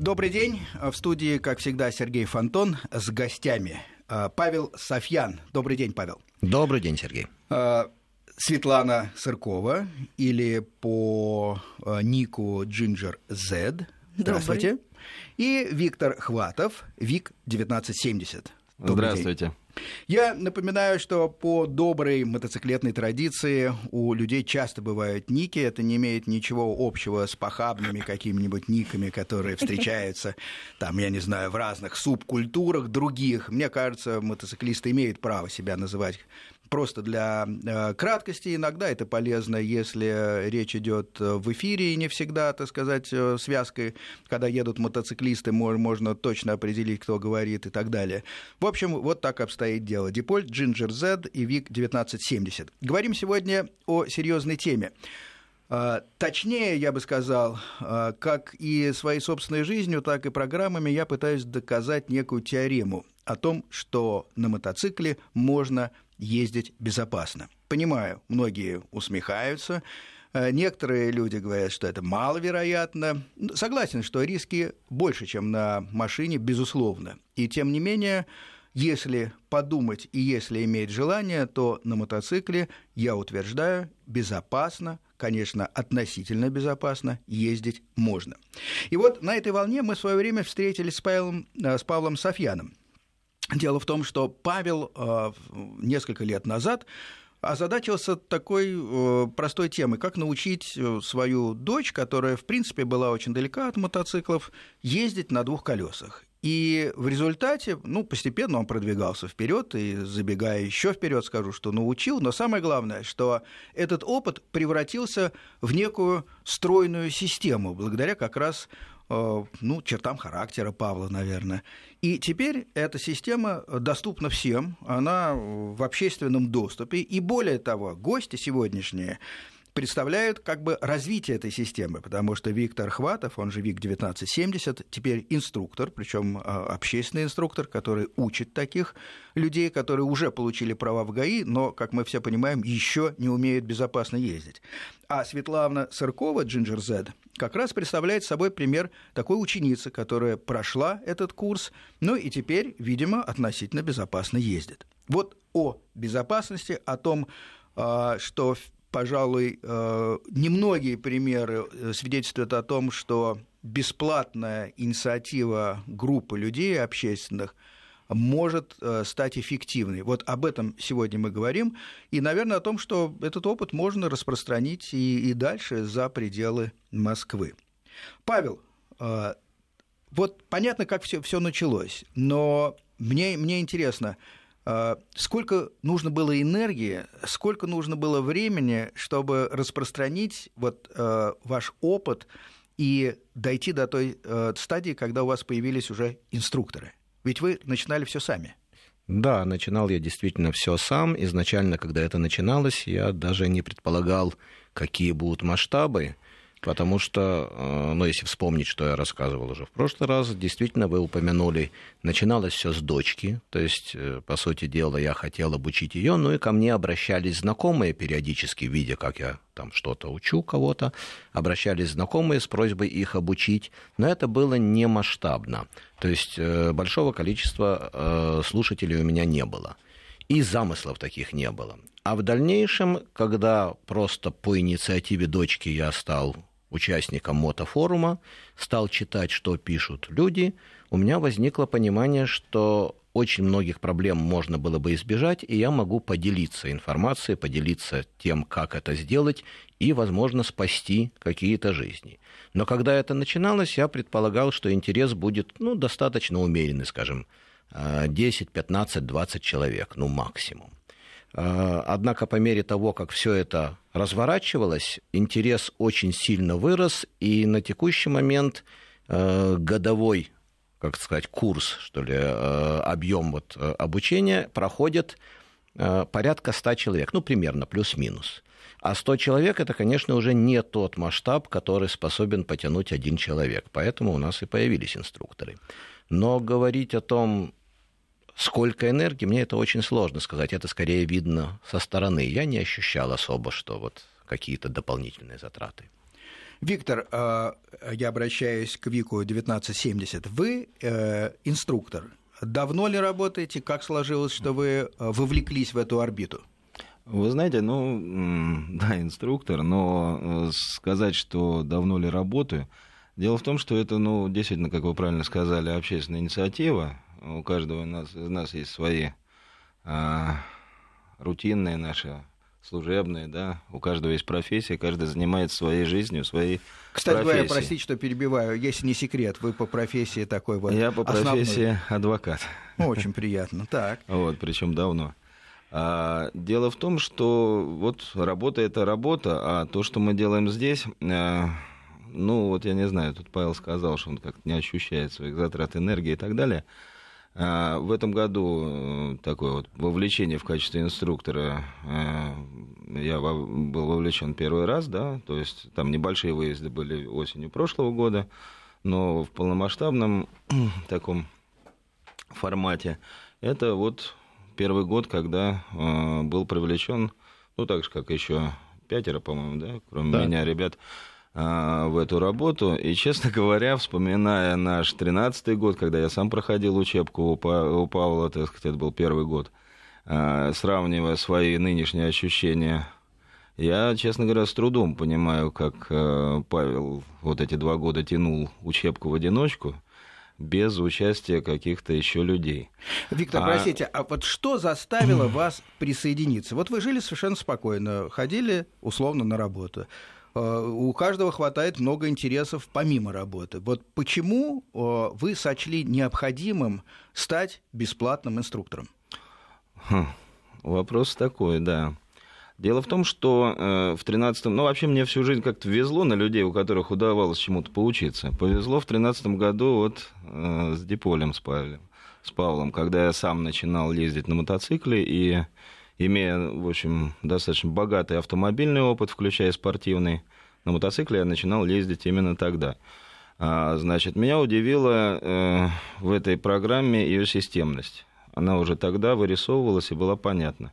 Добрый день. В студии, как всегда, Сергей Фонтон с гостями. Павел Софьян. Добрый день, Павел. Добрый день, Сергей. Светлана Сыркова или по нику Ginger Z. Здравствуйте. Добрый. И Виктор Хватов, ВИК 1970. Добрый Здравствуйте. День. Я напоминаю, что по доброй мотоциклетной традиции у людей часто бывают ники. Это не имеет ничего общего с похабными какими-нибудь никами, которые встречаются, там, я не знаю, в разных субкультурах других. Мне кажется, мотоциклисты имеют право себя называть просто для э, краткости. Иногда это полезно, если речь идет в эфире, и не всегда, так сказать, э, связкой, когда едут мотоциклисты, можно точно определить, кто говорит и так далее. В общем, вот так обстоит дело. Депольт, Ginger Z и ВИК 1970. Говорим сегодня о серьезной теме. Э, точнее, я бы сказал, как и своей собственной жизнью, так и программами я пытаюсь доказать некую теорему о том, что на мотоцикле можно ездить безопасно. Понимаю, многие усмехаются, э, Некоторые люди говорят, что это маловероятно. Согласен, что риски больше, чем на машине, безусловно. И тем не менее, если подумать и если иметь желание, то на мотоцикле, я утверждаю, безопасно, конечно, относительно безопасно ездить можно. И вот на этой волне мы в свое время встретились с Павлом, э, с Павлом Софьяном. Дело в том, что Павел э, несколько лет назад озадачился такой э, простой темой, как научить э, свою дочь, которая, в принципе, была очень далека от мотоциклов, ездить на двух колесах. И в результате, ну, постепенно он продвигался вперед, и забегая еще вперед, скажу, что научил. Но самое главное, что этот опыт превратился в некую стройную систему, благодаря как раз ну, чертам характера Павла, наверное. И теперь эта система доступна всем, она в общественном доступе. И более того, гости сегодняшние представляют как бы развитие этой системы, потому что Виктор Хватов, он же ВИК-1970, теперь инструктор, причем а, общественный инструктор, который учит таких людей, которые уже получили права в ГАИ, но, как мы все понимаем, еще не умеют безопасно ездить. А Светлана Сыркова, Ginger Z, как раз представляет собой пример такой ученицы, которая прошла этот курс, ну и теперь, видимо, относительно безопасно ездит. Вот о безопасности, о том, а, что пожалуй, э, немногие примеры э, свидетельствуют о том, что бесплатная инициатива группы людей общественных может э, стать эффективной. Вот об этом сегодня мы говорим. И, наверное, о том, что этот опыт можно распространить и, и дальше за пределы Москвы. Павел, вот понятно, как все, все началось, но мне, мне интересно, сколько нужно было энергии, сколько нужно было времени, чтобы распространить вот э, ваш опыт и дойти до той э, стадии, когда у вас появились уже инструкторы? Ведь вы начинали все сами. Да, начинал я действительно все сам. Изначально, когда это начиналось, я даже не предполагал, какие будут масштабы. Потому что, э, ну, если вспомнить, что я рассказывал уже в прошлый раз, действительно, вы упомянули, начиналось все с дочки, то есть, э, по сути дела, я хотел обучить ее, ну и ко мне обращались знакомые периодически, видя, как я там что-то учу кого-то, обращались знакомые с просьбой их обучить, но это было не масштабно, то есть э, большого количества слушателей у меня не было. И замыслов таких не было. А в дальнейшем, когда просто по инициативе дочки я стал участником мотофорума, стал читать, что пишут люди, у меня возникло понимание, что очень многих проблем можно было бы избежать, и я могу поделиться информацией, поделиться тем, как это сделать, и, возможно, спасти какие-то жизни. Но когда это начиналось, я предполагал, что интерес будет ну, достаточно умеренный, скажем, 10, 15, 20 человек, ну максимум. Э, однако по мере того, как все это разворачивалось, интерес очень сильно вырос, и на текущий момент э, годовой, как сказать, курс, что ли, э, объем вот обучения проходит порядка 100 человек, ну, примерно, плюс-минус. А 100 человек – это, конечно, уже не тот масштаб, который способен потянуть один человек. Поэтому у нас и появились инструкторы. Но говорить о том, Сколько энергии, мне это очень сложно сказать. Это скорее видно со стороны. Я не ощущал особо, что вот какие-то дополнительные затраты. Виктор, э, я обращаюсь к Вику 1970. Вы э, инструктор. Давно ли работаете? Как сложилось, что вы э, вовлеклись в эту орбиту? Вы знаете, ну, да, инструктор, но сказать, что давно ли работаю, дело в том, что это, ну, действительно, как вы правильно сказали, общественная инициатива. У каждого из нас, из нас есть свои а, рутинные наши служебные, да, у каждого есть профессия, каждый занимается своей жизнью, своей Кстати профессией. говоря, простите, что перебиваю, если не секрет, вы по профессии такой вот Я по профессии основной. адвокат. Очень приятно, так. Вот, причем давно. А, дело в том, что вот работа это работа, а то, что мы делаем здесь, а, ну вот я не знаю, тут Павел сказал, что он как-то не ощущает своих затрат энергии и так далее. А, в этом году э, такое вот вовлечение в качестве инструктора э, я был вовлечен первый раз, да, то есть там небольшие выезды были осенью прошлого года, но в полномасштабном таком формате это вот первый год, когда э, был привлечен, ну так же как еще пятеро, по-моему, да, кроме да. меня, ребят, в эту работу. И, честно говоря, вспоминая наш тринадцатый год, когда я сам проходил учебку у, у Павла, так сказать, это был первый год, а, сравнивая свои нынешние ощущения, я, честно говоря, с трудом понимаю, как э, Павел вот эти два года тянул учебку в одиночку без участия каких-то еще людей. Виктор, а... простите, а вот что заставило вас присоединиться? Вот вы жили совершенно спокойно, ходили условно на работу. Э, у каждого хватает много интересов помимо работы. Вот почему э, вы сочли необходимым стать бесплатным инструктором? Хм, вопрос такой, да. Дело в том, что э, в 13-м, ну вообще мне всю жизнь как-то везло на людей, у которых удавалось чему-то поучиться. Повезло в 13-м году вот э, с Диполем, с Павлом, с Павлом, когда я сам начинал ездить на мотоцикле и имея, в общем, достаточно богатый автомобильный опыт, включая спортивный, на мотоцикле я начинал ездить именно тогда. А, значит, меня удивила э, в этой программе ее системность. Она уже тогда вырисовывалась и была понятна.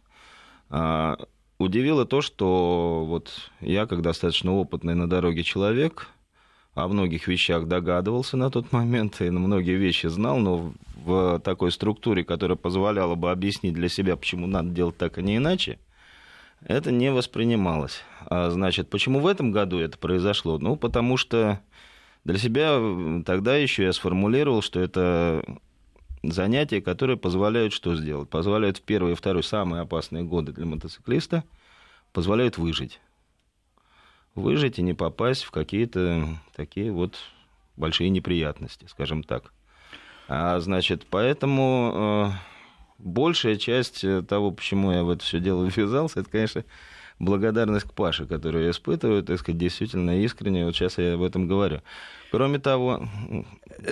А, удивило то, что вот я, как достаточно опытный на дороге человек, о многих вещах догадывался на тот момент и на многие вещи знал, но в такой структуре, которая позволяла бы объяснить для себя, почему надо делать так, а не иначе, это не воспринималось. А, значит, почему в этом году это произошло? Ну, потому что для себя тогда еще я сформулировал, что это занятия, которые позволяют что сделать? Позволяют в первый и второй самые опасные годы для мотоциклиста, позволяют выжить выжить и не попасть в какие-то такие вот большие неприятности, скажем так. А, значит, поэтому э, большая часть того, почему я в это все дело ввязался, это, конечно, благодарность к Паше, которую я испытываю, так сказать, действительно искренне. Вот сейчас я об этом говорю. Кроме того,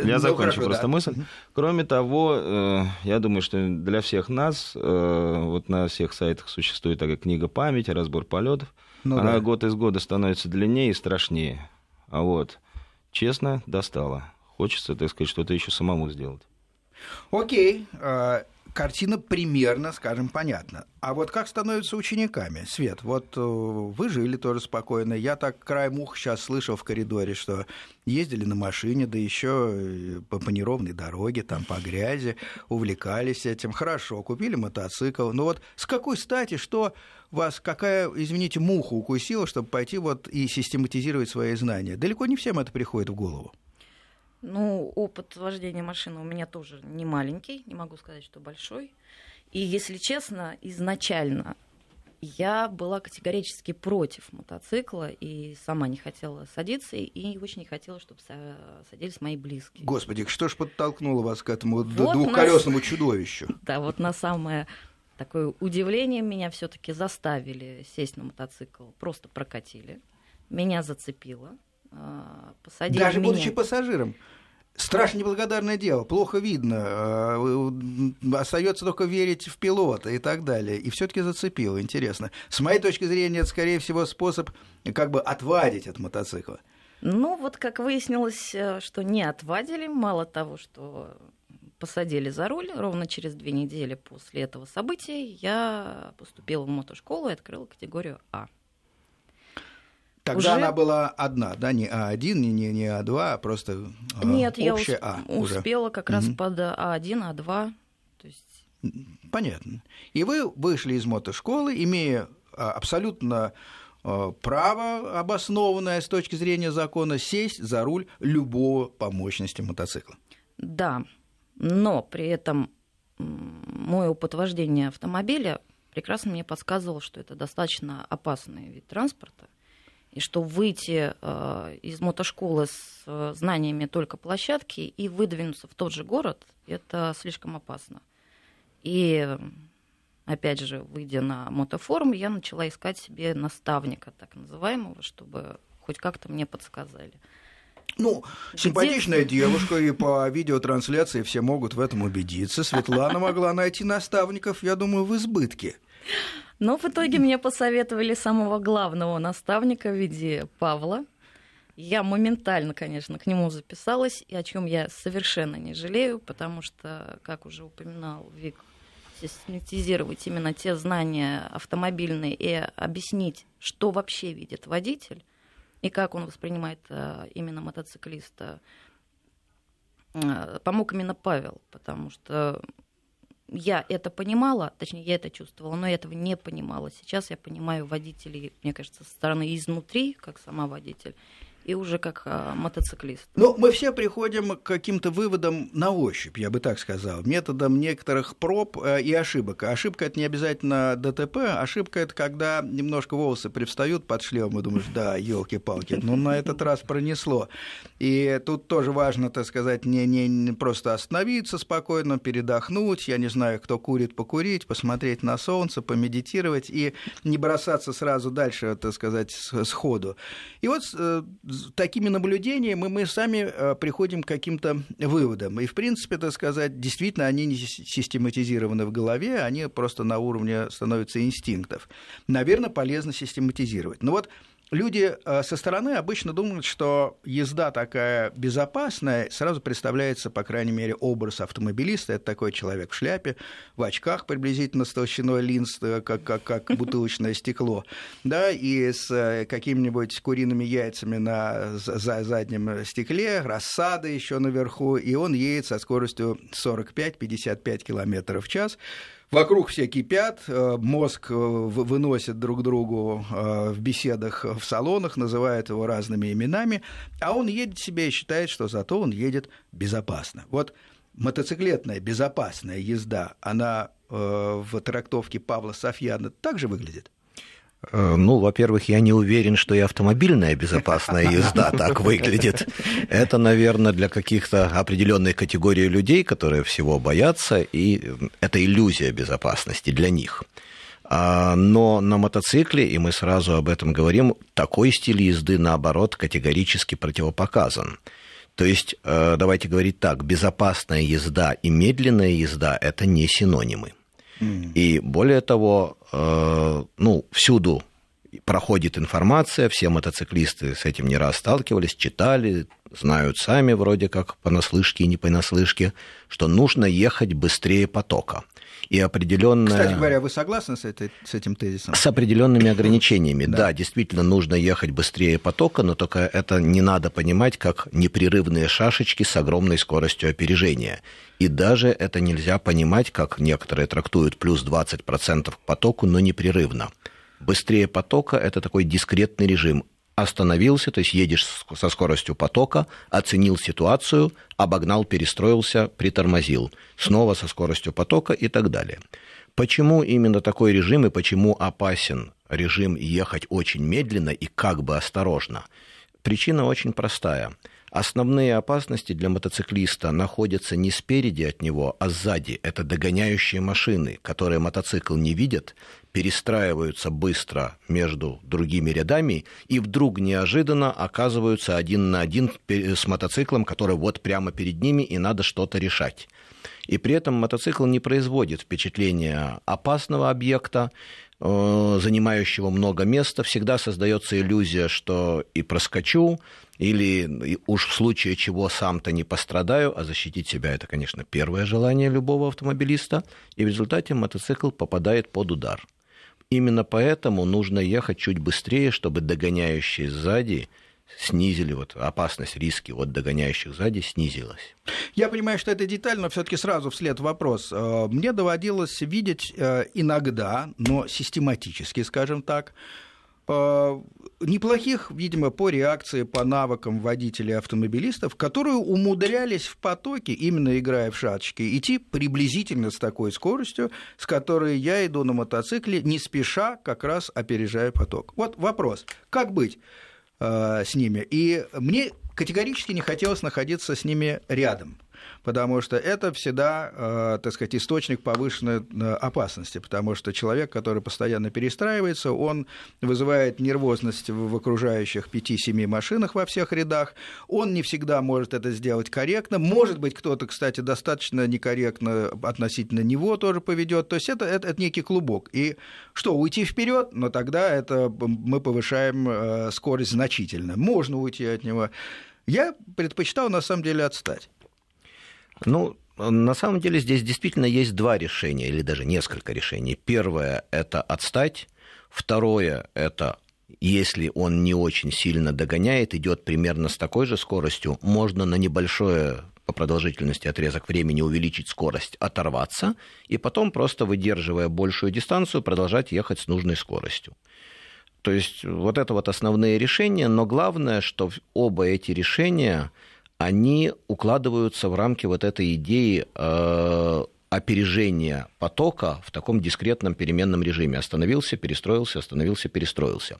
я ну, закончу хорошо, просто да. мысль. Кроме того, э, я думаю, что для всех нас, э, вот на всех сайтах существует такая книга памяти, разбор полетов. Ну, Она да. год из года становится длиннее и страшнее. А вот, честно, достала. Хочется, так сказать, что-то еще самому сделать. Окей. А, картина примерно, скажем, понятна. А вот как становятся учениками? Свет, вот э, вы жили тоже спокойно. Я так край мух сейчас слышал в коридоре, что ездили на машине, да еще э, по, по неровной дороге, там по грязи, увлекались этим. Хорошо, купили мотоцикл. Но вот с какой стати, что вас, какая, извините, муха укусила, чтобы пойти вот и систематизировать свои знания? Далеко не всем это приходит в голову. Ну, опыт вождения машины у меня тоже не маленький, не могу сказать, что большой. И, если честно, изначально я была категорически против мотоцикла и сама не хотела садиться, и очень не хотела, чтобы садились мои близкие. Господи, что ж подтолкнуло вас к этому вот двухколесному на... чудовищу? Да, вот на самое такое удивление меня все-таки заставили сесть на мотоцикл, просто прокатили, меня зацепило, а, посадили Даже меня. будучи пассажиром. Страшно неблагодарное дело, плохо видно, а, остается только верить в пилота и так далее. И все-таки зацепило, интересно. С моей точки зрения, это, скорее всего, способ как бы отвадить от мотоцикла. Ну, вот как выяснилось, э, что не отвадили, мало того, что посадили за руль, ровно через две недели после этого события я поступила в мотошколу и открыла категорию А. Тогда уже... она была одна, да, не А1, не, не, не А2, а просто а, Нет, общая я А. успела уже. как раз Мгм. под А1, А2. То есть... Понятно. И вы вышли из мотошколы, имея а, абсолютно а, право, обоснованное с точки зрения закона, сесть за руль любого по мощности мотоцикла. Да, но при этом мой опыт вождения автомобиля прекрасно мне подсказывал, что это достаточно опасный вид транспорта, и что выйти э, из мотошколы с э, знаниями только площадки и выдвинуться в тот же город, это слишком опасно. И опять же, выйдя на мотофорум, я начала искать себе наставника, так называемого, чтобы хоть как-то мне подсказали. Ну, симпатичная девушка, и по видеотрансляции все могут в этом убедиться. Светлана могла найти наставников, я думаю, в избытке. Но в итоге мне посоветовали самого главного наставника в виде Павла. Я моментально, конечно, к нему записалась, и о чем я совершенно не жалею, потому что, как уже упоминал Вик, систематизировать именно те знания автомобильные и объяснить, что вообще видит водитель и как он воспринимает э, именно мотоциклиста, э, помог именно Павел, потому что я это понимала, точнее, я это чувствовала, но я этого не понимала. Сейчас я понимаю водителей, мне кажется, со стороны изнутри, как сама водитель, и уже как а, мотоциклист. Ну, мы все приходим к каким-то выводам на ощупь, я бы так сказал, методом некоторых проб э, и ошибок. Ошибка это не обязательно ДТП, ошибка это когда немножко волосы привстают под шлем, и думаешь, да, елки-палки, ну на этот раз пронесло. И тут тоже важно, так сказать, не, не, не просто остановиться спокойно, передохнуть, я не знаю, кто курит, покурить, посмотреть на солнце, помедитировать и не бросаться сразу дальше, так сказать, сходу. И вот э, такими наблюдениями мы сами э, приходим к каким-то выводам. И, в принципе, так сказать, действительно, они не систематизированы в голове, они просто на уровне становятся инстинктов. Наверное, полезно систематизировать. Но вот люди э, со стороны обычно думают, что езда такая безопасная, сразу представляется, по крайней мере, образ автомобилиста. Это такой человек в шляпе, в очках приблизительно с толщиной линз, э, как, как, как бутылочное стекло, да, и с э, какими-нибудь куриными яйцами на за заднем стекле, рассада еще наверху, и он едет со скоростью 45-55 км в час. Вокруг все кипят, мозг выносит друг другу в беседах в салонах, называют его разными именами, а он едет себе и считает, что зато он едет безопасно. Вот мотоциклетная безопасная езда, она в трактовке Павла Софьяна также выглядит? Ну, во-первых, я не уверен, что и автомобильная безопасная езда так выглядит. Это, наверное, для каких-то определенной категорий людей, которые всего боятся, и это иллюзия безопасности для них. Но на мотоцикле, и мы сразу об этом говорим, такой стиль езды, наоборот, категорически противопоказан. То есть, давайте говорить так, безопасная езда и медленная езда – это не синонимы. И более того, ну, всюду проходит информация, все мотоциклисты с этим не раз сталкивались, читали, знают сами вроде как понаслышке и не понаслышке, что нужно ехать быстрее потока. И определенная... Кстати говоря, вы согласны с, этой, с этим тезисом? С определенными ограничениями. Да. да, действительно нужно ехать быстрее потока, но только это не надо понимать как непрерывные шашечки с огромной скоростью опережения. И даже это нельзя понимать, как некоторые трактуют, плюс 20% к потоку, но непрерывно. Быстрее потока – это такой дискретный режим. Остановился, то есть едешь со скоростью потока, оценил ситуацию, обогнал, перестроился, притормозил. Снова со скоростью потока и так далее. Почему именно такой режим и почему опасен режим ехать очень медленно и как бы осторожно? Причина очень простая. Основные опасности для мотоциклиста находятся не спереди от него, а сзади. Это догоняющие машины, которые мотоцикл не видят, перестраиваются быстро между другими рядами и вдруг неожиданно оказываются один на один с мотоциклом, который вот прямо перед ними, и надо что-то решать. И при этом мотоцикл не производит впечатления опасного объекта, занимающего много места, всегда создается иллюзия, что и проскочу, или уж в случае чего сам-то не пострадаю, а защитить себя это, конечно, первое желание любого автомобилиста, и в результате мотоцикл попадает под удар. именно поэтому нужно ехать чуть быстрее, чтобы догоняющие сзади снизили вот опасность, риски от догоняющих сзади снизилась. Я понимаю, что это деталь, но все-таки сразу вслед вопрос. Э, мне доводилось видеть э, иногда, но систематически, скажем так, неплохих, видимо, по реакции, по навыкам водителей автомобилистов, которые умудрялись в потоке, именно играя в шашечки, идти приблизительно с такой скоростью, с которой я иду на мотоцикле, не спеша, как раз опережая поток. Вот вопрос, как быть? Э, с ними. И мне категорически не хотелось находиться с ними рядом потому что это всегда, э, так сказать, источник повышенной э, опасности, потому что человек, который постоянно перестраивается, он вызывает нервозность в окружающих 5-7 машинах во всех рядах, он не всегда может это сделать корректно, может быть, кто-то, кстати, достаточно некорректно относительно него тоже поведет, то есть это, это, это некий клубок. И что, уйти вперед, но тогда это мы повышаем э, скорость значительно. Можно уйти от него. Я предпочитал, на самом деле, отстать. Ну, на самом деле здесь действительно есть два решения, или даже несколько решений. Первое – это отстать. Второе – это если он не очень сильно догоняет, идет примерно с такой же скоростью, можно на небольшое по продолжительности отрезок времени увеличить скорость, оторваться, и потом просто выдерживая большую дистанцию, продолжать ехать с нужной скоростью. То есть вот это вот основные решения, но главное, что оба эти решения они укладываются в рамки вот этой идеи э, опережения потока в таком дискретном переменном режиме. Остановился, перестроился, остановился, перестроился.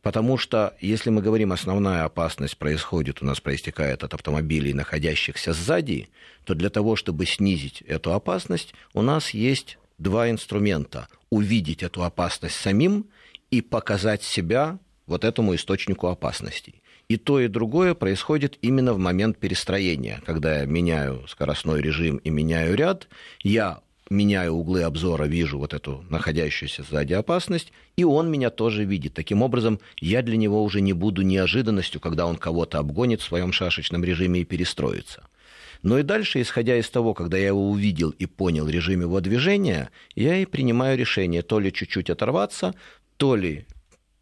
Потому что, если мы говорим, основная опасность происходит, у нас проистекает от автомобилей, находящихся сзади, то для того, чтобы снизить эту опасность, у нас есть два инструмента. Увидеть эту опасность самим и показать себя вот этому источнику опасностей. И то, и другое происходит именно в момент перестроения. Когда я меняю скоростной режим и меняю ряд, я меняю углы обзора, вижу вот эту находящуюся сзади опасность, и он меня тоже видит. Таким образом, я для него уже не буду неожиданностью, когда он кого-то обгонит в своем шашечном режиме и перестроится. Но и дальше, исходя из того, когда я его увидел и понял режим его движения, я и принимаю решение то ли чуть-чуть оторваться, то ли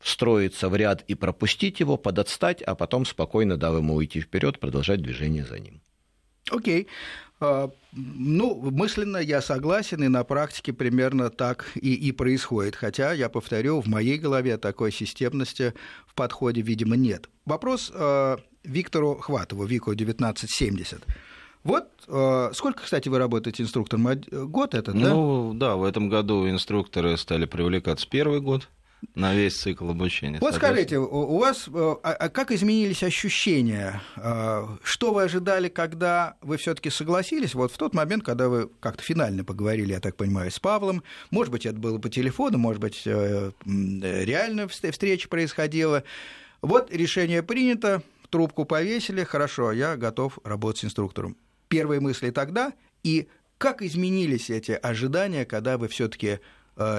встроиться в ряд и пропустить его, подотстать, а потом спокойно, дав ему уйти вперед, продолжать движение за ним. Окей. Okay. Ну, мысленно я согласен, и на практике примерно так и, и происходит. Хотя, я повторю, в моей голове такой системности в подходе, видимо, нет. Вопрос э, Виктору Хватову, Вику 1970. Вот э, сколько, кстати, вы работаете инструктором? Год это, да? Ну, да, в этом году инструкторы стали привлекаться первый год на весь цикл обучения. Вот скажите, у вас э, а, а как изменились ощущения? Э, что вы ожидали, когда вы все-таки согласились? Вот в тот момент, когда вы как-то финально поговорили, я так понимаю, с Павлом, может быть, это было по телефону, может быть, э, реально встреча происходила. Вот решение принято, трубку повесили, хорошо, я готов работать с инструктором. Первые мысли тогда и как изменились эти ожидания, когда вы все-таки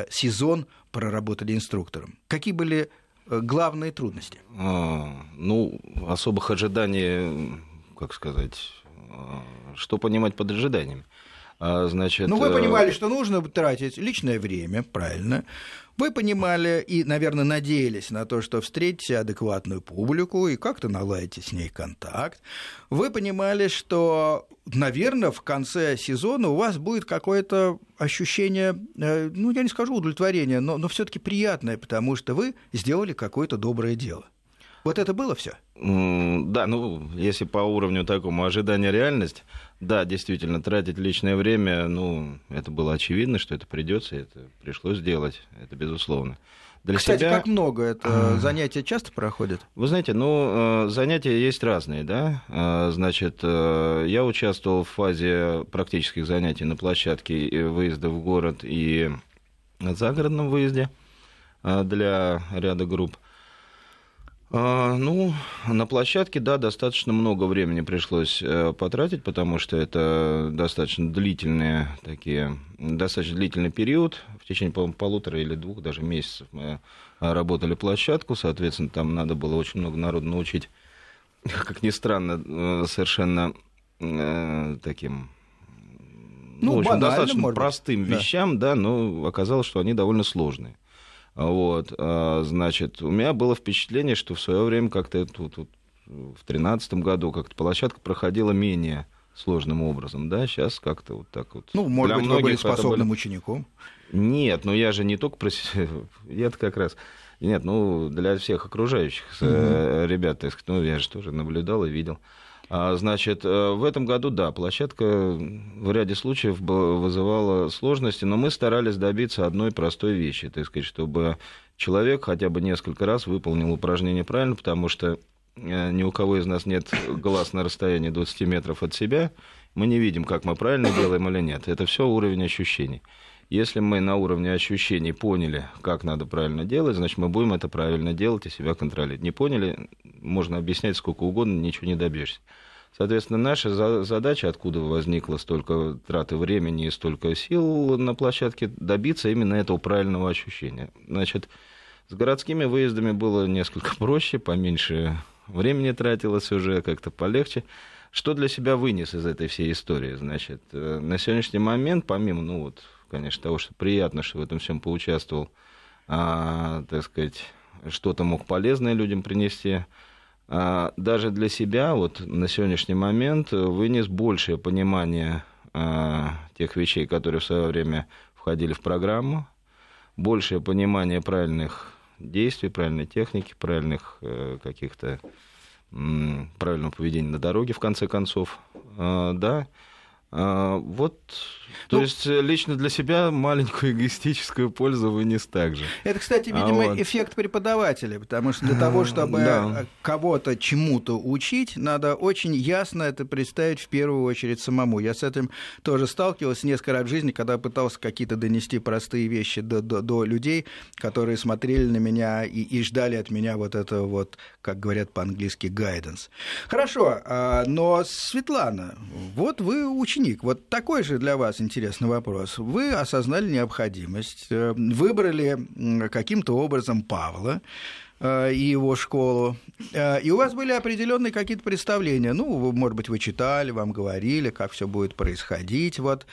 сезон проработали инструктором. Какие были э, главные трудности? А, ну, особых ожиданий, как сказать, а, что понимать под ожиданиями? А, значит, ну, вы э, понимали, что нужно тратить личное время, правильно. Вы понимали и, наверное, надеялись на то, что встретите адекватную публику и как-то наладите с ней контакт. Вы понимали, что, наверное, в конце сезона у вас будет какое-то ощущение, э, ну, я не скажу удовлетворения, но, но все-таки приятное, потому что вы сделали какое-то доброе дело. Вот это было все? Да, ну, если по уровню такому ожидания реальность, да, действительно, тратить личное время, ну, это было очевидно, что это придется, это пришлось сделать, это безусловно. Для Кстати, себя... как много это занятия часто проходят? Вы знаете, ну, э, занятия есть разные, да. Э, значит, э, я участвовал в фазе практических занятий на площадке выезда в город и загородном выезде для ряда групп. А, ну, на площадке, да, достаточно много времени пришлось э, потратить, потому что это достаточно длительные такие, достаточно длительный период. В течение, по полутора или двух даже месяцев мы работали площадку, соответственно, там надо было очень много народу научить, как ни странно, э, совершенно э, таким ну, ну в общем, достаточно простым вещам, да. да, но оказалось, что они довольно сложные. Вот, а, значит, у меня было впечатление, что в свое время как-то тут, тут в тринадцатом году как-то площадка проходила менее сложным образом, да, сейчас как-то вот так вот. Ну, может Для быть, вы были способным были... учеником? Нет, ну я же не только про я-то как раз... Нет, ну, для всех окружающих mm-hmm. ребят, так сказать, ну, я же тоже наблюдал и видел. А, значит, э, в этом году, да, площадка в ряде случаев вызывала сложности, но мы старались добиться одной простой вещи, так сказать, чтобы человек хотя бы несколько раз выполнил упражнение правильно, потому что э, ни у кого из нас нет глаз на расстоянии 20 метров от себя, мы не видим, как мы правильно делаем или нет. Это все уровень ощущений. Если мы на уровне ощущений поняли, как надо правильно делать, значит, мы будем это правильно делать и себя контролировать. Не поняли, можно объяснять сколько угодно, ничего не добьешься. Соответственно, наша задача, откуда возникло столько траты времени и столько сил на площадке, добиться именно этого правильного ощущения. Значит, с городскими выездами было несколько проще, поменьше времени тратилось уже, как-то полегче. Что для себя вынес из этой всей истории? Значит, э, на сегодняшний момент, помимо, ну вот, конечно, того, что приятно, что в этом всем поучаствовал, а, так сказать, что-то мог полезное людям принести. А, даже для себя вот на сегодняшний момент вынес большее понимание а, тех вещей, которые в свое время входили в программу, большее понимание правильных действий, правильной техники, правильных э, каких-то правильного поведения на дороге, в конце концов, а, да, вот, то ну, есть э, лично для себя маленькую эгоистическую пользу вынес также. Это, кстати, а видимо, а вот... эффект преподавателя, потому что для того, чтобы да. кого-то чему-то учить, надо очень ясно это представить в первую очередь самому. Я с этим тоже сталкивался несколько раз в жизни, когда пытался какие-то донести простые вещи до, до, до людей, которые смотрели на меня и, и ждали от меня вот этого вот, как говорят по-английски, guidance. Хорошо, а, но Светлана, вот вы ученик. Вот такой же для вас интересный вопрос. Вы осознали необходимость, э, выбрали каким-то образом Павла э, и его школу. Э, и у вас были определенные какие-то представления. Ну, может быть, вы читали, вам говорили, как все будет происходить. Вот.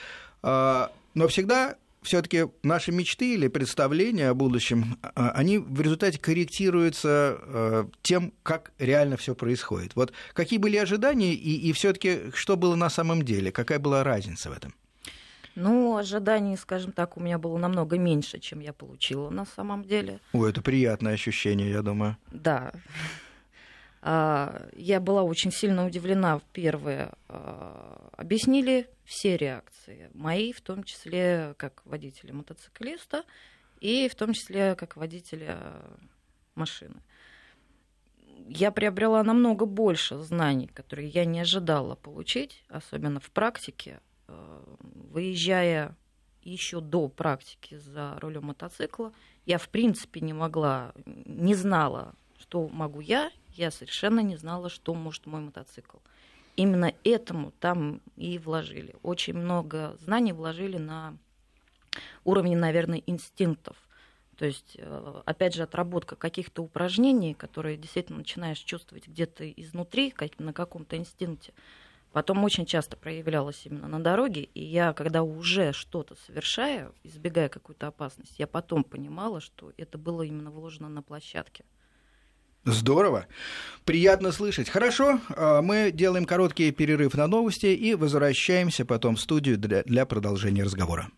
Но всегда все-таки наши мечты или представления о будущем, а, они в результате корректируются тем, как реально все происходит. Вот какие были ожидания и, и все-таки что было на самом деле, какая была разница в этом? Ну, ожиданий, скажем так, у меня было намного меньше, чем я получила на самом деле. О, это приятное ощущение, я думаю. Да. А, я была очень сильно удивлена. Первое, а, объяснили все реакции, мои, в том числе как водителя мотоциклиста и в том числе как водителя машины. Я приобрела намного больше знаний, которые я не ожидала получить, особенно в практике. А, выезжая еще до практики за рулем мотоцикла, я в принципе не могла, не знала, что могу я я совершенно не знала, что может мой мотоцикл. Именно этому там и вложили. Очень много знаний вложили на уровне, наверное, инстинктов. То есть, э, опять же, отработка каких-то упражнений, которые действительно начинаешь чувствовать где-то изнутри, как, на каком-то инстинкте. Потом очень часто проявлялось именно на дороге, и я, когда уже что-то совершаю, избегая какую-то опасность, я потом понимала, что это было именно вложено на площадке. Здорово. Приятно слышать. Хорошо, а, мы делаем короткий перерыв на новости и возвращаемся потом в студию для, для продолжения разговора.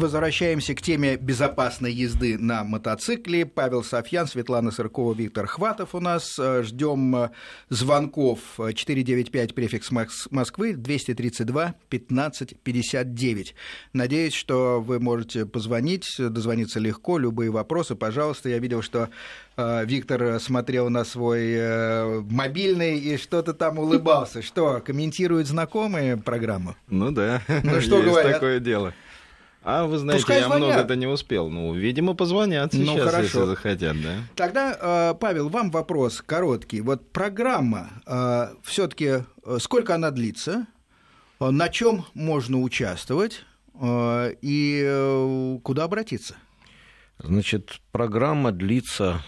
Возвращаемся к теме безопасной езды на мотоцикле. Павел Софьян, Светлана Сыркова, Виктор Хватов у нас. Ждем э, звонков 495 префикс Москвы 232 15 59. Надеюсь, что вы можете позвонить, дозвониться легко, любые вопросы, пожалуйста. Я видел, что э, Виктор смотрел на свой э, мобильный и что-то там улыбался. Что, комментируют знакомые программу? Ну да, ну, что есть говорят? такое дело. А вы знаете, Пускай я звонят. много это не успел. Ну, видимо, позвонят ну, сейчас, ну, хорошо. если захотят, да. Тогда, э, Павел, вам вопрос короткий. Вот программа э, все-таки э, сколько она длится? На чем можно участвовать и куда обратиться? Значит, программа длится,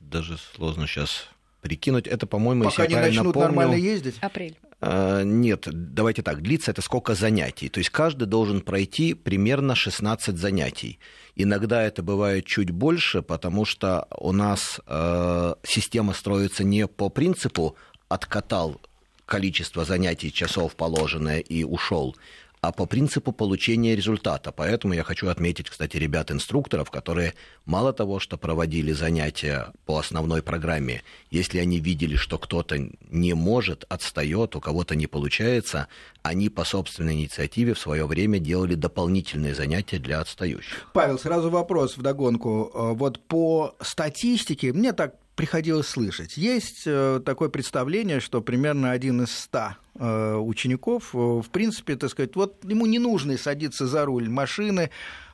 даже сложно сейчас прикинуть, это, по-моему, Пока если не я начнут помню, нормально ездить? Апрель. Э, нет, давайте так, длится это сколько занятий. То есть каждый должен пройти примерно 16 занятий. Иногда это бывает чуть больше, потому что у нас э, система строится не по принципу откатал количество занятий часов положенное и ушел, а по принципу получения результата. Поэтому я хочу отметить, кстати, ребят-инструкторов, которые мало того, что проводили занятия по основной программе, если они видели, что кто-то не может, отстает, у кого-то не получается, они по собственной инициативе в свое время делали дополнительные занятия для отстающих. Павел, сразу вопрос в догонку. Э, вот по статистике, мне так приходилось слышать. Есть э, такое представление, что примерно один из ста э, учеников, э, в принципе, так сказать, вот ему не нужно садиться за руль машины,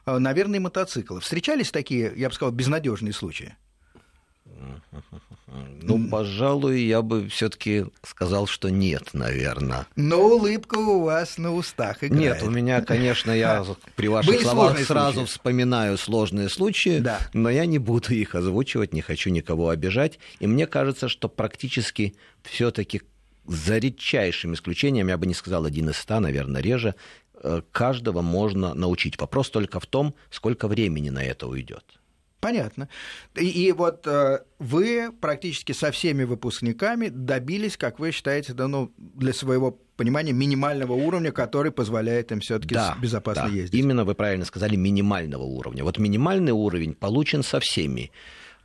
наверное, мотоцикла. Встречались такие, я бы сказал, безнадежные случаи? Ну, пожалуй, я бы все-таки сказал, что нет, наверное. Но улыбка у вас на устах играет. Нет, у меня, конечно, я при ваших Были словах сразу случаи. вспоминаю сложные случаи, да. но я не буду их озвучивать, не хочу никого обижать. И мне кажется, что практически все-таки за редчайшим исключением, я бы не сказал один из ста, наверное, реже, э, каждого можно научить. Вопрос только в том, сколько времени на это уйдет. Понятно. И, и вот э, вы практически со всеми выпускниками добились, как вы считаете, да, ну, для своего понимания минимального уровня, который позволяет им все-таки да, безопасно да. ездить. Именно вы правильно сказали, минимального уровня. Вот минимальный уровень получен со всеми.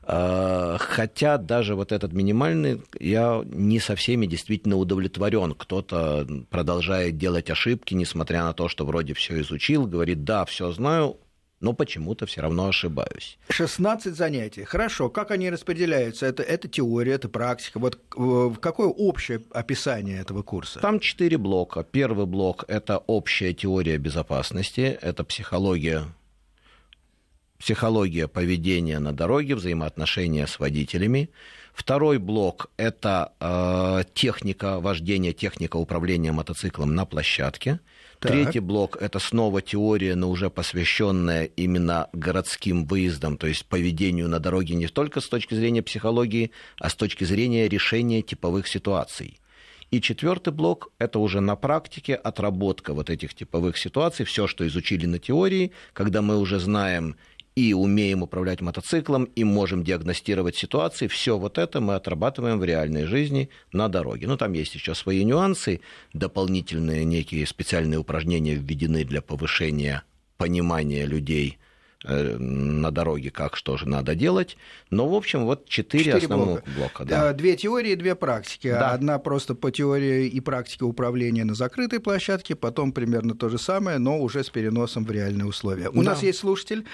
Э, хотя даже вот этот минимальный, я не со всеми действительно удовлетворен. Кто-то продолжает делать ошибки, несмотря на то, что вроде все изучил, говорит, да, все знаю, но почему-то все равно ошибаюсь. 16 занятий. Хорошо. Как они распределяются? Это, это теория, это практика. Вот э, какое общее описание этого курса? Там четыре блока. Первый блок – это общая теория безопасности, это психология психология поведения на дороге, взаимоотношения с водителями. Второй блок – это э, техника вождения, техника управления мотоциклом на площадке. Так. Третий блок – это снова теория, но уже посвященная именно городским выездам, то есть поведению на дороге не только с точки зрения психологии, а с точки зрения решения типовых ситуаций. И четвертый блок – это уже на практике отработка вот этих типовых ситуаций, все, что изучили на теории, когда мы уже знаем и умеем управлять мотоциклом, и можем диагностировать ситуации. Все вот это мы отрабатываем в реальной жизни на дороге. Ну, там есть еще свои нюансы, дополнительные некие специальные упражнения введены для повышения понимания людей э, на дороге, как что же надо делать. Но, в общем, вот четыре, четыре основных блока. блока да. Две теории, две практики. Да. Одна просто по теории и практике управления на закрытой площадке, потом примерно то же самое, но уже с переносом в реальные условия. У да. нас есть слушатель.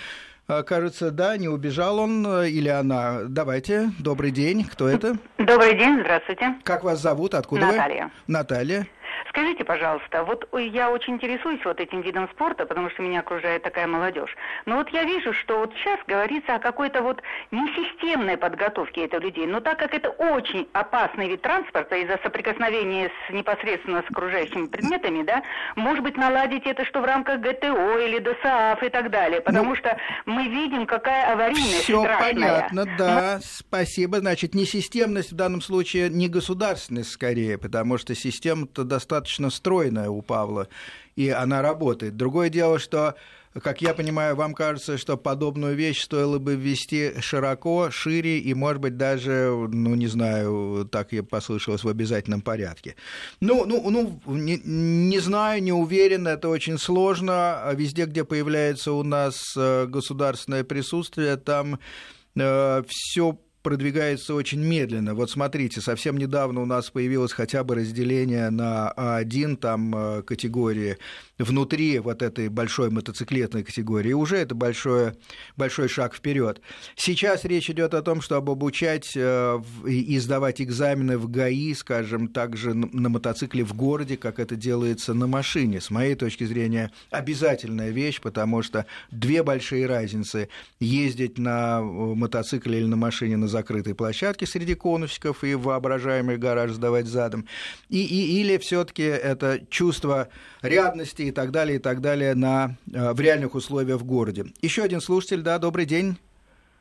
А, кажется, да, не убежал он э, или она. Давайте, добрый день, кто это? Добрый день, здравствуйте. Как вас зовут, откуда Наталья. вы? Наталья. Наталья. Скажите, пожалуйста, вот я очень интересуюсь вот этим видом спорта, потому что меня окружает такая молодежь. Но вот я вижу, что вот сейчас говорится о какой-то вот несистемной подготовке этих людей. Но так как это очень опасный вид транспорта из-за соприкосновения с непосредственно с окружающими предметами, да, может быть, наладить это что в рамках ГТО или ДСАФ и так далее, потому ну, что мы видим, какая аварийность Все страшная. понятно, да, Но... спасибо. Значит, несистемность в данном случае не государственность скорее, потому что система-то достаточно достаточно стройная у Павла, и она работает. Другое дело, что как я понимаю, вам кажется, что подобную вещь стоило бы ввести широко, шире и, может быть, даже, ну, не знаю, так я послышалось, в обязательном порядке. Ну, ну, ну не, не знаю, не уверен, это очень сложно. Везде, где появляется у нас э, государственное присутствие, там э, все продвигается очень медленно. Вот смотрите, совсем недавно у нас появилось хотя бы разделение на А1 там э, категории внутри вот этой большой мотоциклетной категории. И уже это большой, большой шаг вперед. Сейчас речь идет о том, чтобы обучать э, и сдавать экзамены в ГАИ, скажем, также на мотоцикле в городе, как это делается на машине. С моей точки зрения, обязательная вещь, потому что две большие разницы ездить на э, мотоцикле или на машине на закрытой площадке среди конусиков и воображаемый гараж сдавать задом, и, и, или все таки это чувство рядности и так далее, и так далее на, э, в реальных условиях в городе. Еще один слушатель, да, добрый день.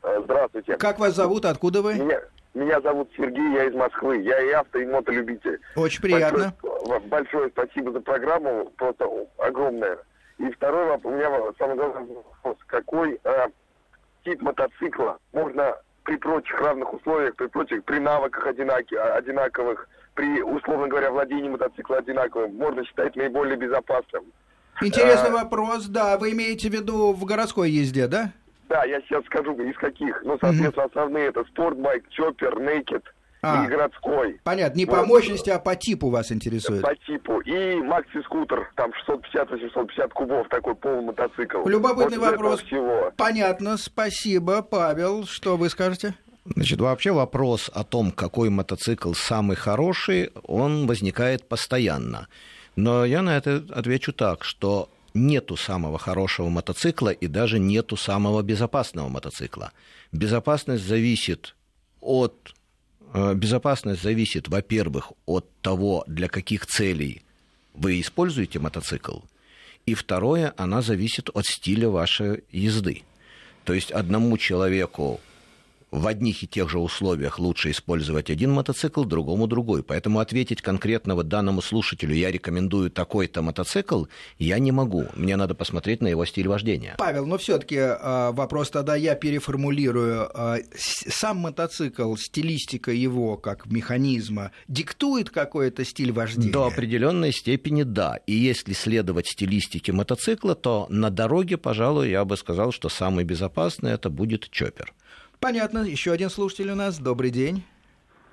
Э, здравствуйте. Как вас зовут, откуда вы? Меня, меня зовут Сергей, я из Москвы. Я и авто, и мотолюбитель. Очень приятно. Большое, большое спасибо за программу, просто огромное. И второй вопрос, у меня самый главный вопрос. Какой э, тип мотоцикла можно при прочих равных условиях, при прочих, при навыках одинаки, одинаковых, при, условно говоря, владении мотоцикла одинаковым, можно считать наиболее безопасным? Интересный а, вопрос, да. Вы имеете в виду в городской езде, да? Да, я сейчас скажу, из каких. Ну, соответственно, mm-hmm. основные это спортбайк, чоппер, нейкед – а, и городской. Понятно, не вот. по мощности, а по типу вас интересует. По типу. И макси-скутер, там 650-850 кубов, такой полумотоцикл. Любопытный вот вопрос. Всего. Понятно, спасибо. Павел, что вы скажете? Значит, вообще вопрос о том, какой мотоцикл самый хороший, он возникает постоянно. Но я на это отвечу так, что нету самого хорошего мотоцикла и даже нету самого безопасного мотоцикла. Безопасность зависит от безопасность зависит, во-первых, от того, для каких целей вы используете мотоцикл, и второе, она зависит от стиля вашей езды. То есть одному человеку в одних и тех же условиях лучше использовать один мотоцикл, другому другой. Поэтому ответить конкретно вот данному слушателю, я рекомендую такой-то мотоцикл, я не могу. Мне надо посмотреть на его стиль вождения. Павел, но все-таки а, вопрос тогда я переформулирую. А, сам мотоцикл, стилистика его как механизма диктует какой-то стиль вождения? До определенной степени да. И если следовать стилистике мотоцикла, то на дороге, пожалуй, я бы сказал, что самый безопасный это будет чоппер. Понятно. Еще один слушатель у нас. Добрый день.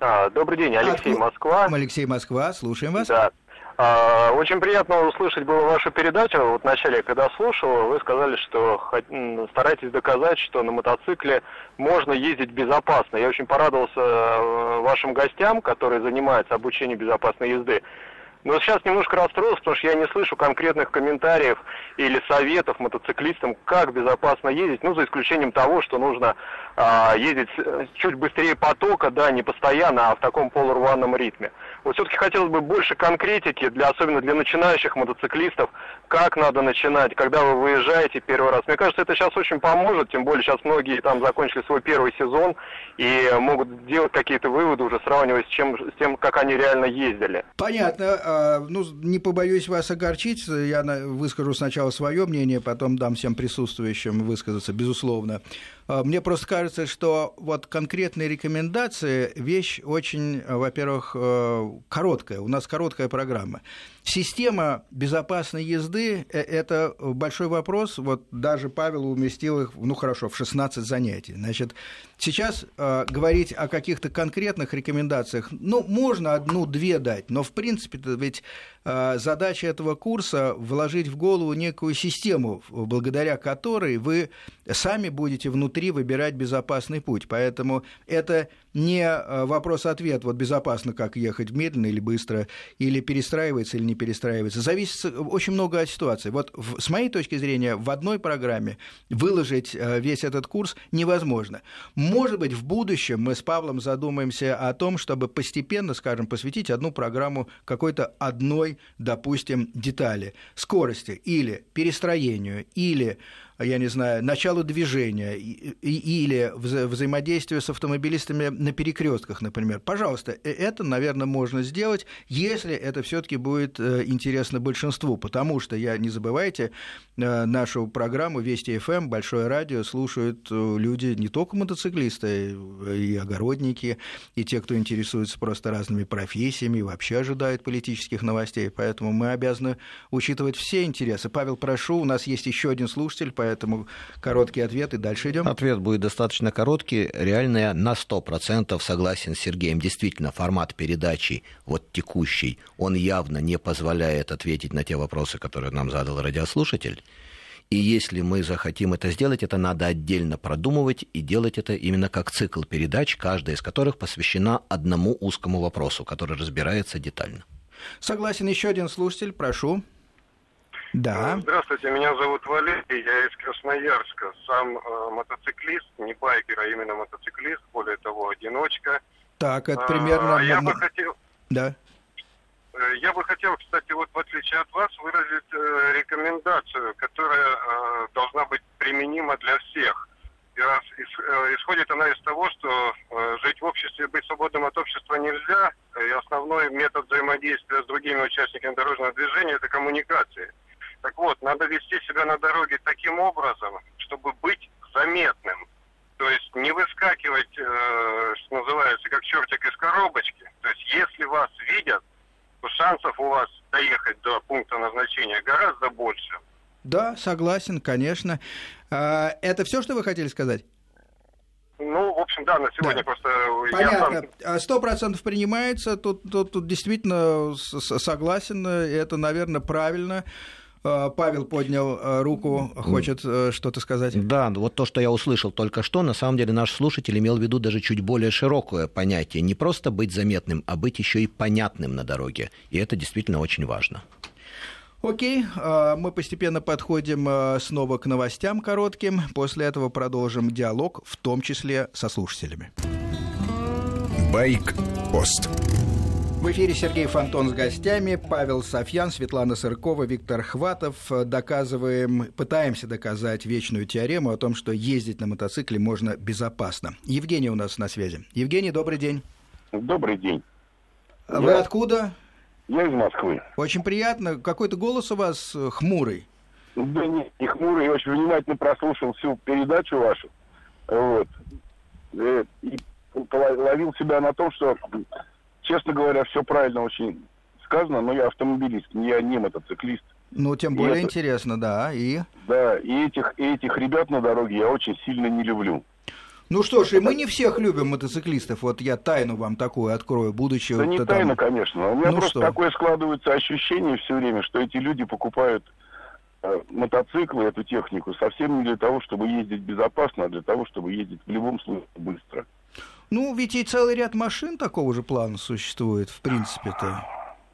А, добрый день, Алексей Откуда? Москва. Алексей Москва, слушаем вас. Да. А, очень приятно услышать было вашу передачу. Вот вначале, когда слушал, вы сказали, что стараетесь доказать, что на мотоцикле можно ездить безопасно. Я очень порадовался э, вашим гостям, которые занимаются обучением безопасной езды. Но сейчас немножко расстроился, потому что я не слышу конкретных комментариев или советов мотоциклистам, как безопасно ездить, ну, за исключением того, что нужно а, ездить чуть быстрее потока, да, не постоянно, а в таком полурванном ритме. Вот все-таки хотелось бы больше конкретики, для, особенно для начинающих мотоциклистов, как надо начинать, когда вы выезжаете первый раз. Мне кажется, это сейчас очень поможет, тем более сейчас многие там закончили свой первый сезон и могут делать какие-то выводы уже сравнивая с, чем, с тем, как они реально ездили. Понятно. А, ну, не побоюсь вас огорчить, я выскажу сначала свое мнение, потом дам всем присутствующим высказаться, безусловно. А, мне просто кажется, что вот конкретные рекомендации – вещь очень, во-первых, э, короткая. У нас короткая программа. Система безопасной езды э, – это большой вопрос. Вот даже Павел уместил их, ну хорошо, в 16 занятий. Значит, сейчас э, говорить о каких-то конкретных рекомендациях, ну, можно одну-две дать, но в принципе ведь э, задача этого курса – вложить в голову некую систему, благодаря которой вы сами будете внутри выбирать безопасный путь. Поэтому это не э, вопрос-ответ, вот безопасно, как ехать медленно или быстро, или перестраивается, или не перестраивается. Зависит очень много от ситуации. Вот в, с моей точки зрения, в одной программе выложить э, весь этот курс невозможно. Может быть, в будущем мы с Павлом задумаемся о том, чтобы постепенно, скажем, посвятить одну программу какой-то одной, допустим, детали, скорости или перестроению, или я не знаю, началу движения или вза взаимодействию с автомобилистами на перекрестках, например. Пожалуйста, э, это, наверное, можно сделать, если это все-таки будет э, интересно большинству, потому что, я не забывайте, э, нашу программу Вести ФМ, эм», Большое радио слушают люди не только мотоциклисты, и огородники, и те, кто интересуется просто разными профессиями, вообще ожидают политических новостей, поэтому мы обязаны учитывать все интересы. Павел, прошу, у нас есть еще один слушатель, поэтому короткий ответ, и дальше идем. Ответ будет достаточно короткий. Реально я на 100% согласен с Сергеем. Действительно, формат передачи, вот текущий, он явно не позволяет ответить на те вопросы, которые нам задал радиослушатель. И если мы захотим это сделать, это надо отдельно продумывать и делать это именно как цикл передач, каждая из которых посвящена одному узкому вопросу, который разбирается детально. Согласен. Еще один слушатель, прошу. Да. Э, здравствуйте, меня зовут Валерий, я из Красноярска. Сам э, мотоциклист, не байкер, а именно мотоциклист, более того, одиночка. Так, это примерно... А, я бы хотел... Да. Э, я бы хотел, кстати, вот в отличие от вас, выразить э, рекомендацию, которая э, должна быть применима для всех. И раз э, исходит она из того, что э, жить в обществе, быть свободным от общества нельзя, и основной метод взаимодействия с другими участниками дорожного движения – это коммуникации. Так вот, надо вести себя на дороге таким образом, чтобы быть заметным. То есть не выскакивать, э, что называется, как чертик из коробочки. То есть если вас видят, то шансов у вас доехать до пункта назначения гораздо больше. Да, согласен, конечно. А, это все, что вы хотели сказать? Ну, в общем, да, на сегодня да. просто... Понятно. А сто процентов принимается. Тут, тут, тут действительно согласен. Это, наверное, правильно. А, Павел поднял руку, хочет что-то сказать. Да, вот то, что я услышал только что, на самом деле наш слушатель имел в виду даже чуть более широкое понятие. Не просто быть заметным, а быть еще и понятным на дороге. И это действительно очень важно. Окей, мы постепенно подходим снова к новостям коротким. После этого продолжим диалог, в том числе со слушателями. Байк-пост. В эфире Сергей Фонтон с гостями, Павел Софьян, Светлана Сыркова, Виктор Хватов. Доказываем, пытаемся доказать вечную теорему о том, что ездить на мотоцикле можно безопасно. Евгений у нас на связи. Евгений, добрый день. Добрый день. Вы Я... откуда? Я из Москвы. Очень приятно. Какой-то голос у вас э, хмурый. Да нет, не хмурый. Я очень внимательно прослушал всю передачу вашу. Вот. Э, и ловил себя на том, что, честно говоря, все правильно очень сказано, но я автомобилист, я не мотоциклист. Ну, тем более и интересно, да, и... Да, и этих, и этих ребят на дороге я очень сильно не люблю. Ну что ж, и мы не всех любим мотоциклистов. Вот я тайну вам такую открою, будучи... Да вот не там... тайна, конечно. У меня ну просто что? такое складывается ощущение все время, что эти люди покупают э, мотоциклы, эту технику, совсем не для того, чтобы ездить безопасно, а для того, чтобы ездить в любом случае быстро. Ну, ведь и целый ряд машин такого же плана существует, в принципе-то,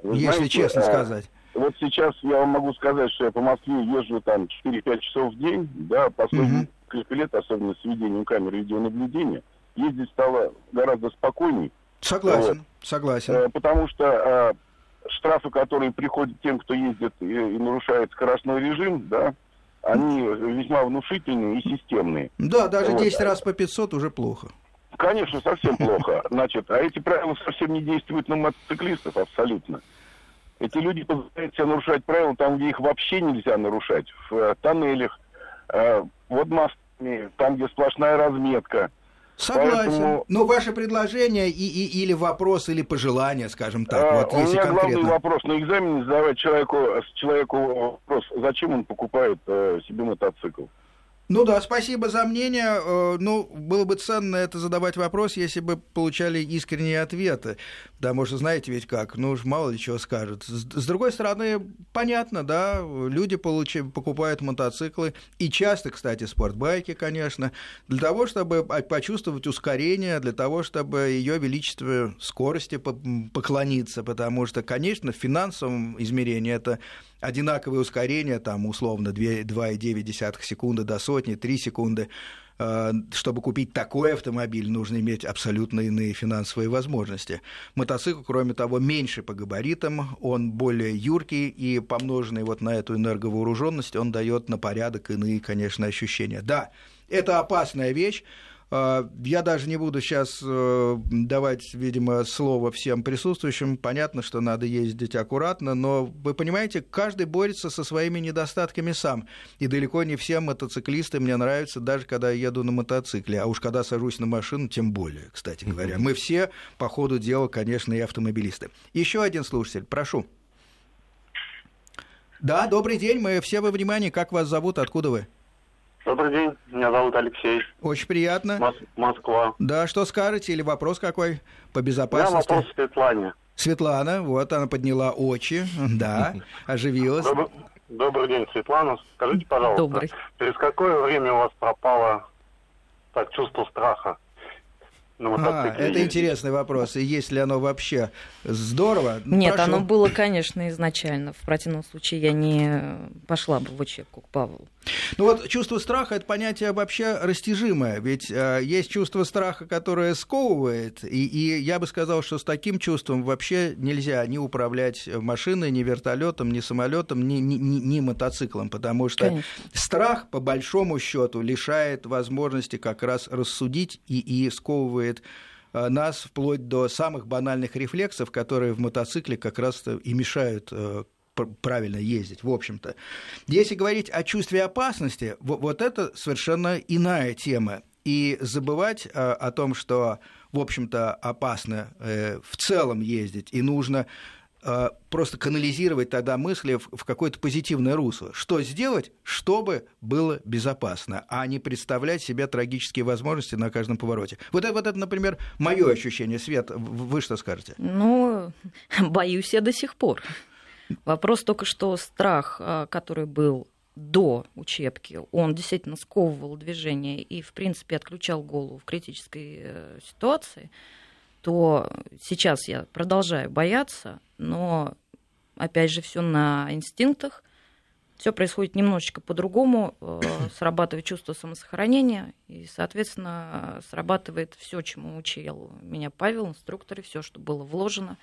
если знаете, честно а... сказать. Вот сейчас я вам могу сказать, что я по Москве езжу там 4-5 часов в день, да, последние несколько лет, особенно с введением камер видеонаблюдения, ездить стало гораздо спокойней. Согласен, вот. согласен. Э, потому что э, штрафы, которые приходят тем, кто ездит и, и нарушает скоростной режим, да, они весьма внушительные и системные. Да, даже вот. 10 раз по 500 уже плохо. Конечно, совсем плохо. Значит, а эти правила совсем не действуют на мотоциклистов абсолютно. Эти люди позволяют себе нарушать правила там, где их вообще нельзя нарушать. В э, тоннелях, э, вот мостами, там, где сплошная разметка. Согласен. Поэтому... Но ваше предложение и, и, или вопрос, или пожелание, скажем так, а, вот если У меня конкретно... главный вопрос на экзамене задавать человеку, человеку вопрос, зачем он покупает э, себе мотоцикл. Ну да, спасибо за мнение. Э, ну, было бы ценно это задавать вопрос, если бы получали искренние ответы. Потому что, знаете ведь как, ну уж мало ли чего скажут. С другой стороны, понятно, да, люди получи, покупают мотоциклы, и часто, кстати, спортбайки, конечно, для того, чтобы почувствовать ускорение, для того, чтобы ее величество скорости поклониться, потому что, конечно, в финансовом измерении это одинаковое ускорение, там, условно, 2,9 секунды до сотни, 3 секунды, э, чтобы купить такой автомобиль, нужно иметь абсолютно иные финансовые возможности. Мотоцикл, кроме того, меньше по габаритам, он более юркий, и помноженный вот на эту энерговооруженность, он дает на порядок иные, конечно, ощущения. Да, это опасная вещь, а, я даже не буду сейчас э, давать, видимо, слово всем присутствующим. Понятно, что надо ездить аккуратно, но вы понимаете, каждый борется со своими недостатками сам. И далеко не все мотоциклисты мне нравятся, даже когда я еду на мотоцикле. А уж когда сажусь на машину, тем более, кстати говоря. Мы все, по ходу дела, конечно, и автомобилисты. Еще один слушатель, прошу. Да, добрый день, мы все во внимании. Как вас зовут, откуда вы? Добрый день, меня зовут Алексей. Очень приятно. Мос- Москва. Да, что скажете или вопрос какой по безопасности? У меня вопрос Светлане. Светлана, вот она подняла очи, да, оживилась. Добрый, добрый день, Светлана. Скажите, пожалуйста, Добрый. через какое время у вас пропало так чувство страха? а, это интересный вопрос. И есть ли оно вообще здорово? Нет, Прошу. оно было, конечно, изначально. В противном случае я не пошла бы в очередь к Павлу. Ну вот чувство страха это понятие вообще растяжимое, ведь э, есть чувство страха, которое сковывает, и, и я бы сказал, что с таким чувством вообще нельзя ни управлять машиной, ни вертолетом, ни самолетом, ни, ни, ни, ни мотоциклом, потому что Конечно. страх по большому счету лишает возможности как раз рассудить и, и сковывает э, нас вплоть до самых банальных рефлексов, которые в мотоцикле как раз и мешают э, правильно ездить, в общем-то. Если говорить о чувстве опасности, вот это совершенно иная тема. И забывать э, о том, что, в общем-то, опасно э, в целом ездить, и нужно э, просто канализировать тогда мысли в какое-то позитивное русло. Что сделать, чтобы было безопасно, а не представлять себе трагические возможности на каждом повороте. Вот это, вот это например, мое ощущение. Свет, вы что скажете? Ну, боюсь я до сих пор. Вопрос только, что страх, а, который был до учебки, он действительно сковывал движение и, в принципе, отключал голову в критической э, ситуации, то сейчас я продолжаю бояться, но, опять же, все на инстинктах, все происходит немножечко по-другому, э, срабатывает чувство самосохранения, и, соответственно, срабатывает все, чему учил меня Павел, инструктор, и все, что было вложено.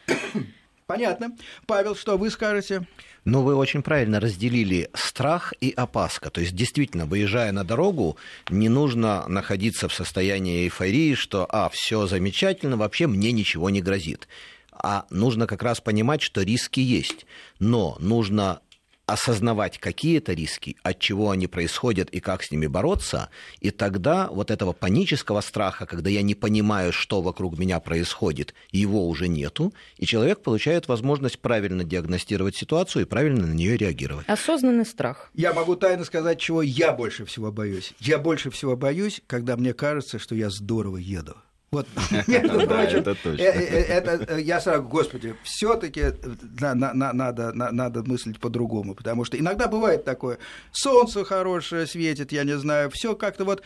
Понятно. Павел, что вы скажете? Ну, вы очень правильно разделили страх и опаска. То есть, действительно, выезжая на дорогу, не нужно находиться в состоянии эйфории, что, а, все замечательно, вообще мне ничего не грозит. А нужно как раз понимать, что риски есть. Но нужно осознавать какие-то риски, от чего они происходят и как с ними бороться, и тогда вот этого панического страха, когда я не понимаю, что вокруг меня происходит, его уже нету, и человек получает возможность правильно диагностировать ситуацию и правильно на нее реагировать. Осознанный страх. Я могу тайно сказать, чего я больше всего боюсь. Я больше всего боюсь, когда мне кажется, что я здорово еду. Вот, между прочим, это точно. Э, э, это, э, я сразу, господи, все-таки надо, надо мыслить по-другому, потому что иногда бывает такое, солнце хорошее светит, я не знаю, все как-то вот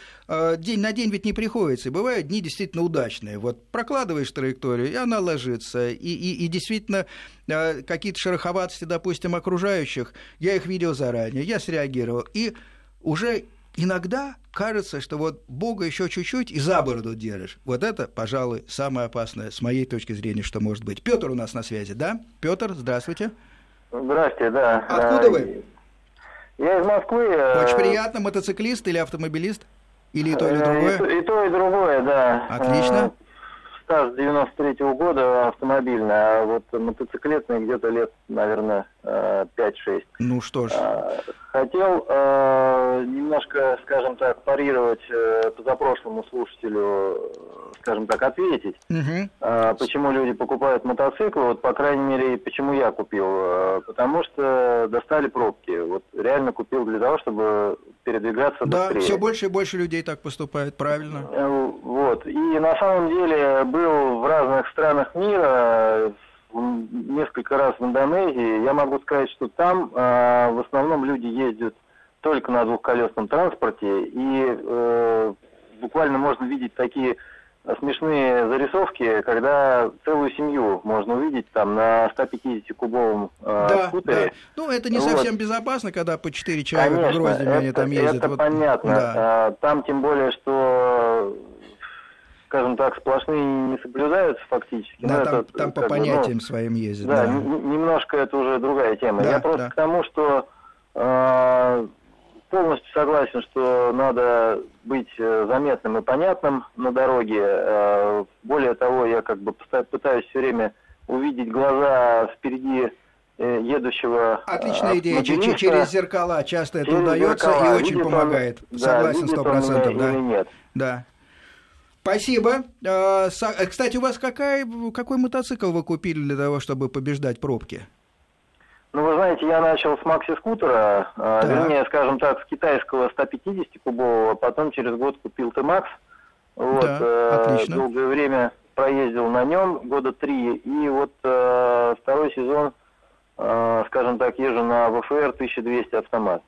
день на день ведь не приходится, и бывают дни действительно удачные. Вот прокладываешь траекторию, и она ложится, и, и, и действительно какие-то шероховатости, допустим, окружающих, я их видел заранее, я среагировал, и уже иногда кажется, что вот Бога еще чуть-чуть и за бороду держишь. Вот это, пожалуй, самое опасное с моей точки зрения, что может быть. Петр у нас на связи, да? Петр, здравствуйте. Здравствуйте, да. Откуда вы? Я из Москвы. Э, Очень приятно. Мотоциклист или автомобилист? Или и то, или э, другое? И то, и, то, и другое, да. Отлично. Э, стаж 93-го года автомобильный, а вот мотоциклетный где-то лет, наверное, 5-6. Ну что ж. Хотел э, немножко, скажем так, парировать э, позапрошлому слушателю, скажем так, ответить, угу. э, почему люди покупают мотоциклы, вот, по крайней мере, почему я купил. Э, потому что достали пробки. Вот реально купил для того, чтобы передвигаться да, быстрее. Да, все больше и больше людей так поступает, правильно. Э, вот. И на самом деле был в разных странах мира, несколько раз в Индонезии, я могу сказать, что там э, в основном люди ездят только на двухколесном транспорте, и э, буквально можно видеть такие смешные зарисовки, когда целую семью можно увидеть там на 150-кубовом э, да, скутере. Да. Ну, это не вот. совсем безопасно, когда по 4 человека Конечно, гроздями это, они там ездят. Это вот. понятно. Да. Там тем более, что скажем так, сплошные не соблюдаются фактически. Да, там, это, там по понятиям ну, своим ездят. Да, да. немножко это уже другая тема. Да, Я просто да. к тому, что э, полностью согласен, что надо быть э, заметным и понятным на дороге. Э, более того, я как бы пытаюсь все время увидеть глаза впереди э, едущего Отличная идея. Через зеркала часто это удается зеркала. и очень видит помогает. Он, Согласен сто процентов. Да. нет. Да. Спасибо. А, э, кстати, у вас какая, какой мотоцикл вы купили для того, чтобы побеждать пробки? Ну, вы знаете, я начал с макси-скутера, а, вернее, скажем так, с китайского 150-кубового, потом через год купил Т-Макс. Вот, да, э, отлично. Долгое время проездил на нем, года три, и вот э, второй сезон, э, скажем так, езжу на ВФР 1200 автомат.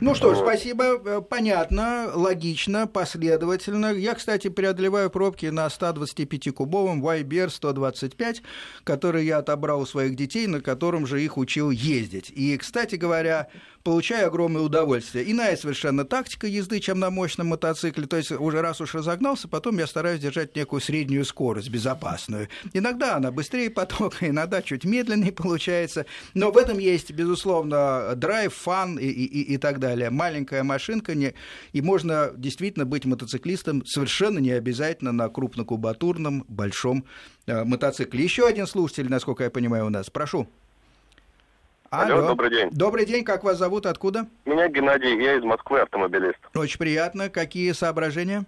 Ну что ж, спасибо. Э, понятно, логично, последовательно. Я, кстати, преодолеваю пробки на 125-кубовом YBR 125, который я отобрал у своих детей, на котором же их учил ездить. И, кстати говоря, получаю огромное удовольствие. Иная совершенно тактика езды, чем на мощном мотоцикле. То есть уже раз уж разогнался, потом я стараюсь держать некую среднюю скорость, безопасную. Иногда она быстрее потока, иногда чуть медленнее получается. Но в этом есть, безусловно, драйв, фан и, и, и так далее. Маленькая машинка, не... и можно действительно быть мотоциклистом совершенно не обязательно на крупнокубатурном большом э, мотоцикле. Еще один слушатель, насколько я понимаю, у нас. Прошу. Алло, Алло, добрый день. Добрый день, как вас зовут, откуда? Меня Геннадий, я из Москвы, автомобилист. Очень приятно. Какие соображения?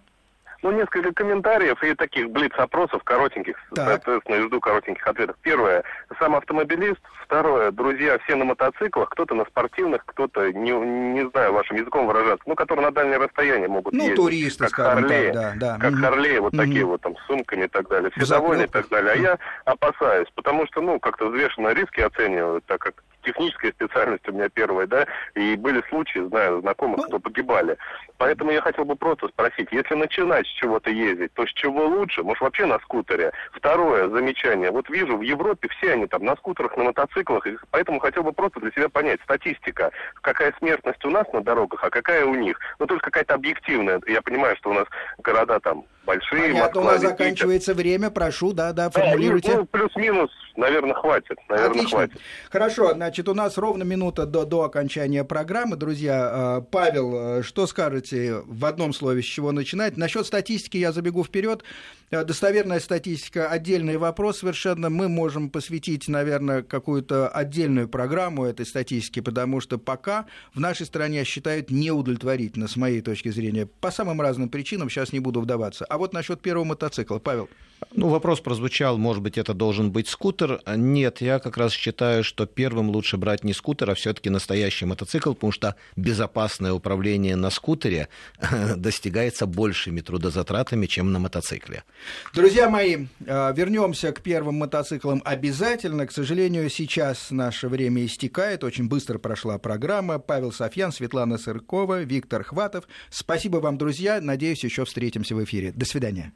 Ну, несколько комментариев и таких блиц-опросов коротеньких, так. соответственно, жду коротеньких ответов. Первое, сам автомобилист. Второе, друзья все на мотоциклах, кто-то на спортивных, кто-то, не, не знаю вашим языком выражаться, ну, которые на дальнее расстояние могут ну, ездить. туристы, как Харлей, да, да. Как mm-hmm. Харлей, вот mm-hmm. такие вот там с сумками и так далее. Все довольны и так далее. А я опасаюсь, потому что, ну, как-то взвешенно риски оцениваю, так как техническая специальность у меня первая, да, и были случаи, знаю, знакомых, кто погибали. Поэтому я хотел бы просто спросить, если начинать с чего-то ездить, то с чего лучше? Может, вообще на скутере? Второе замечание. Вот вижу, в Европе все они там на скутерах, на мотоциклах, и поэтому хотел бы просто для себя понять, статистика, какая смертность у нас на дорогах, а какая у них. Ну, только какая-то объективная. Я понимаю, что у нас города там большие. Понятно, Москва, у нас заканчивается время, прошу, да, да, формулируйте. Да, ну, плюс-минус, наверное, хватит. Наверное, Отлично. хватит. Хорошо, значит, у нас ровно минута до, до окончания программы. Друзья, а, Павел, что скажете в одном слове, с чего начинать? Насчет статистики я забегу вперед. Э, достоверная статистика – отдельный вопрос совершенно. Мы можем посвятить, наверное, какую-то отдельную программу этой статистике, потому что пока в нашей стране считают неудовлетворительно, с моей точки зрения, по самым разным причинам, сейчас не буду вдаваться. А вот насчет первого мотоцикла, Павел. Ну, вопрос прозвучал, может быть, это должен быть скутер. Нет, я как раз считаю, что первым лучше брать не скутер, а все-таки настоящий мотоцикл, потому что безопасное управление на скутере достигается большими трудозатратами, чем на мотоцикле. Друзья мои, э, вернемся к первым мотоциклам обязательно. К сожалению, сейчас наше время истекает. Очень быстро прошла программа. Павел Софьян, Светлана Сыркова, Виктор Хватов. Спасибо вам, друзья. Надеюсь, еще встретимся в эфире. До свидания.